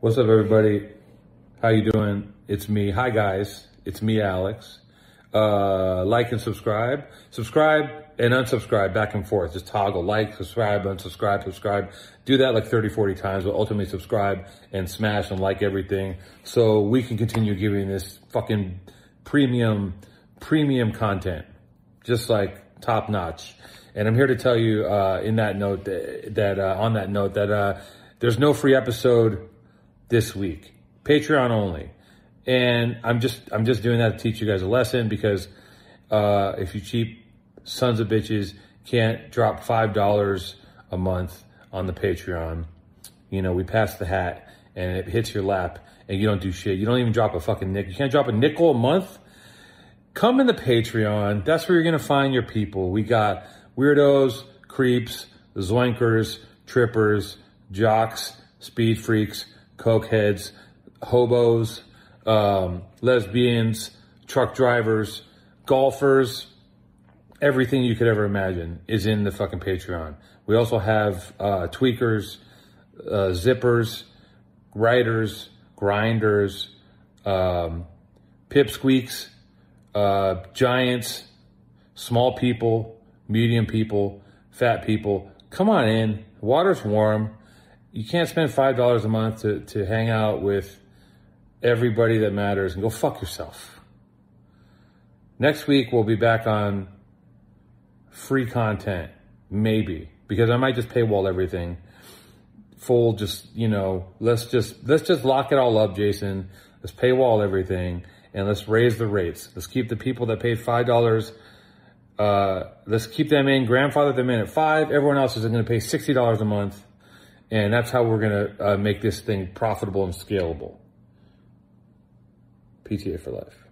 What's up, everybody? How you doing? It's me. Hi, guys. It's me, Alex. Uh, like and subscribe. Subscribe and unsubscribe back and forth. Just toggle like, subscribe, unsubscribe, subscribe. Do that like 30, 40 times, but ultimately subscribe and smash and like everything so we can continue giving this fucking premium, premium content. Just like top notch. And I'm here to tell you, uh, in that note that, that uh, on that note that, uh, there's no free episode this week. Patreon only. And I'm just I'm just doing that to teach you guys a lesson because uh, if you cheap sons of bitches can't drop five dollars a month on the Patreon, you know, we pass the hat and it hits your lap and you don't do shit. You don't even drop a fucking nickel. You can't drop a nickel a month. Come in the Patreon. That's where you're gonna find your people. We got weirdos, creeps, zoinkers, trippers, jocks, speed freaks, cokeheads, hobos, um, lesbians, truck drivers, golfers, everything you could ever imagine is in the fucking Patreon. We also have uh, tweakers, uh, zippers, writers, grinders, um, pipsqueaks, uh, giants, small people, medium people, fat people. Come on in. Water's warm you can't spend five dollars a month to, to hang out with everybody that matters and go fuck yourself. Next week we'll be back on free content, maybe, because I might just paywall everything. Full just, you know, let's just let's just lock it all up, Jason. Let's paywall everything and let's raise the rates. Let's keep the people that paid five dollars uh, let's keep them in, grandfather them in at five. Everyone else is going to pay $60 a month and that's how we're going to uh, make this thing profitable and scalable. PTA for life.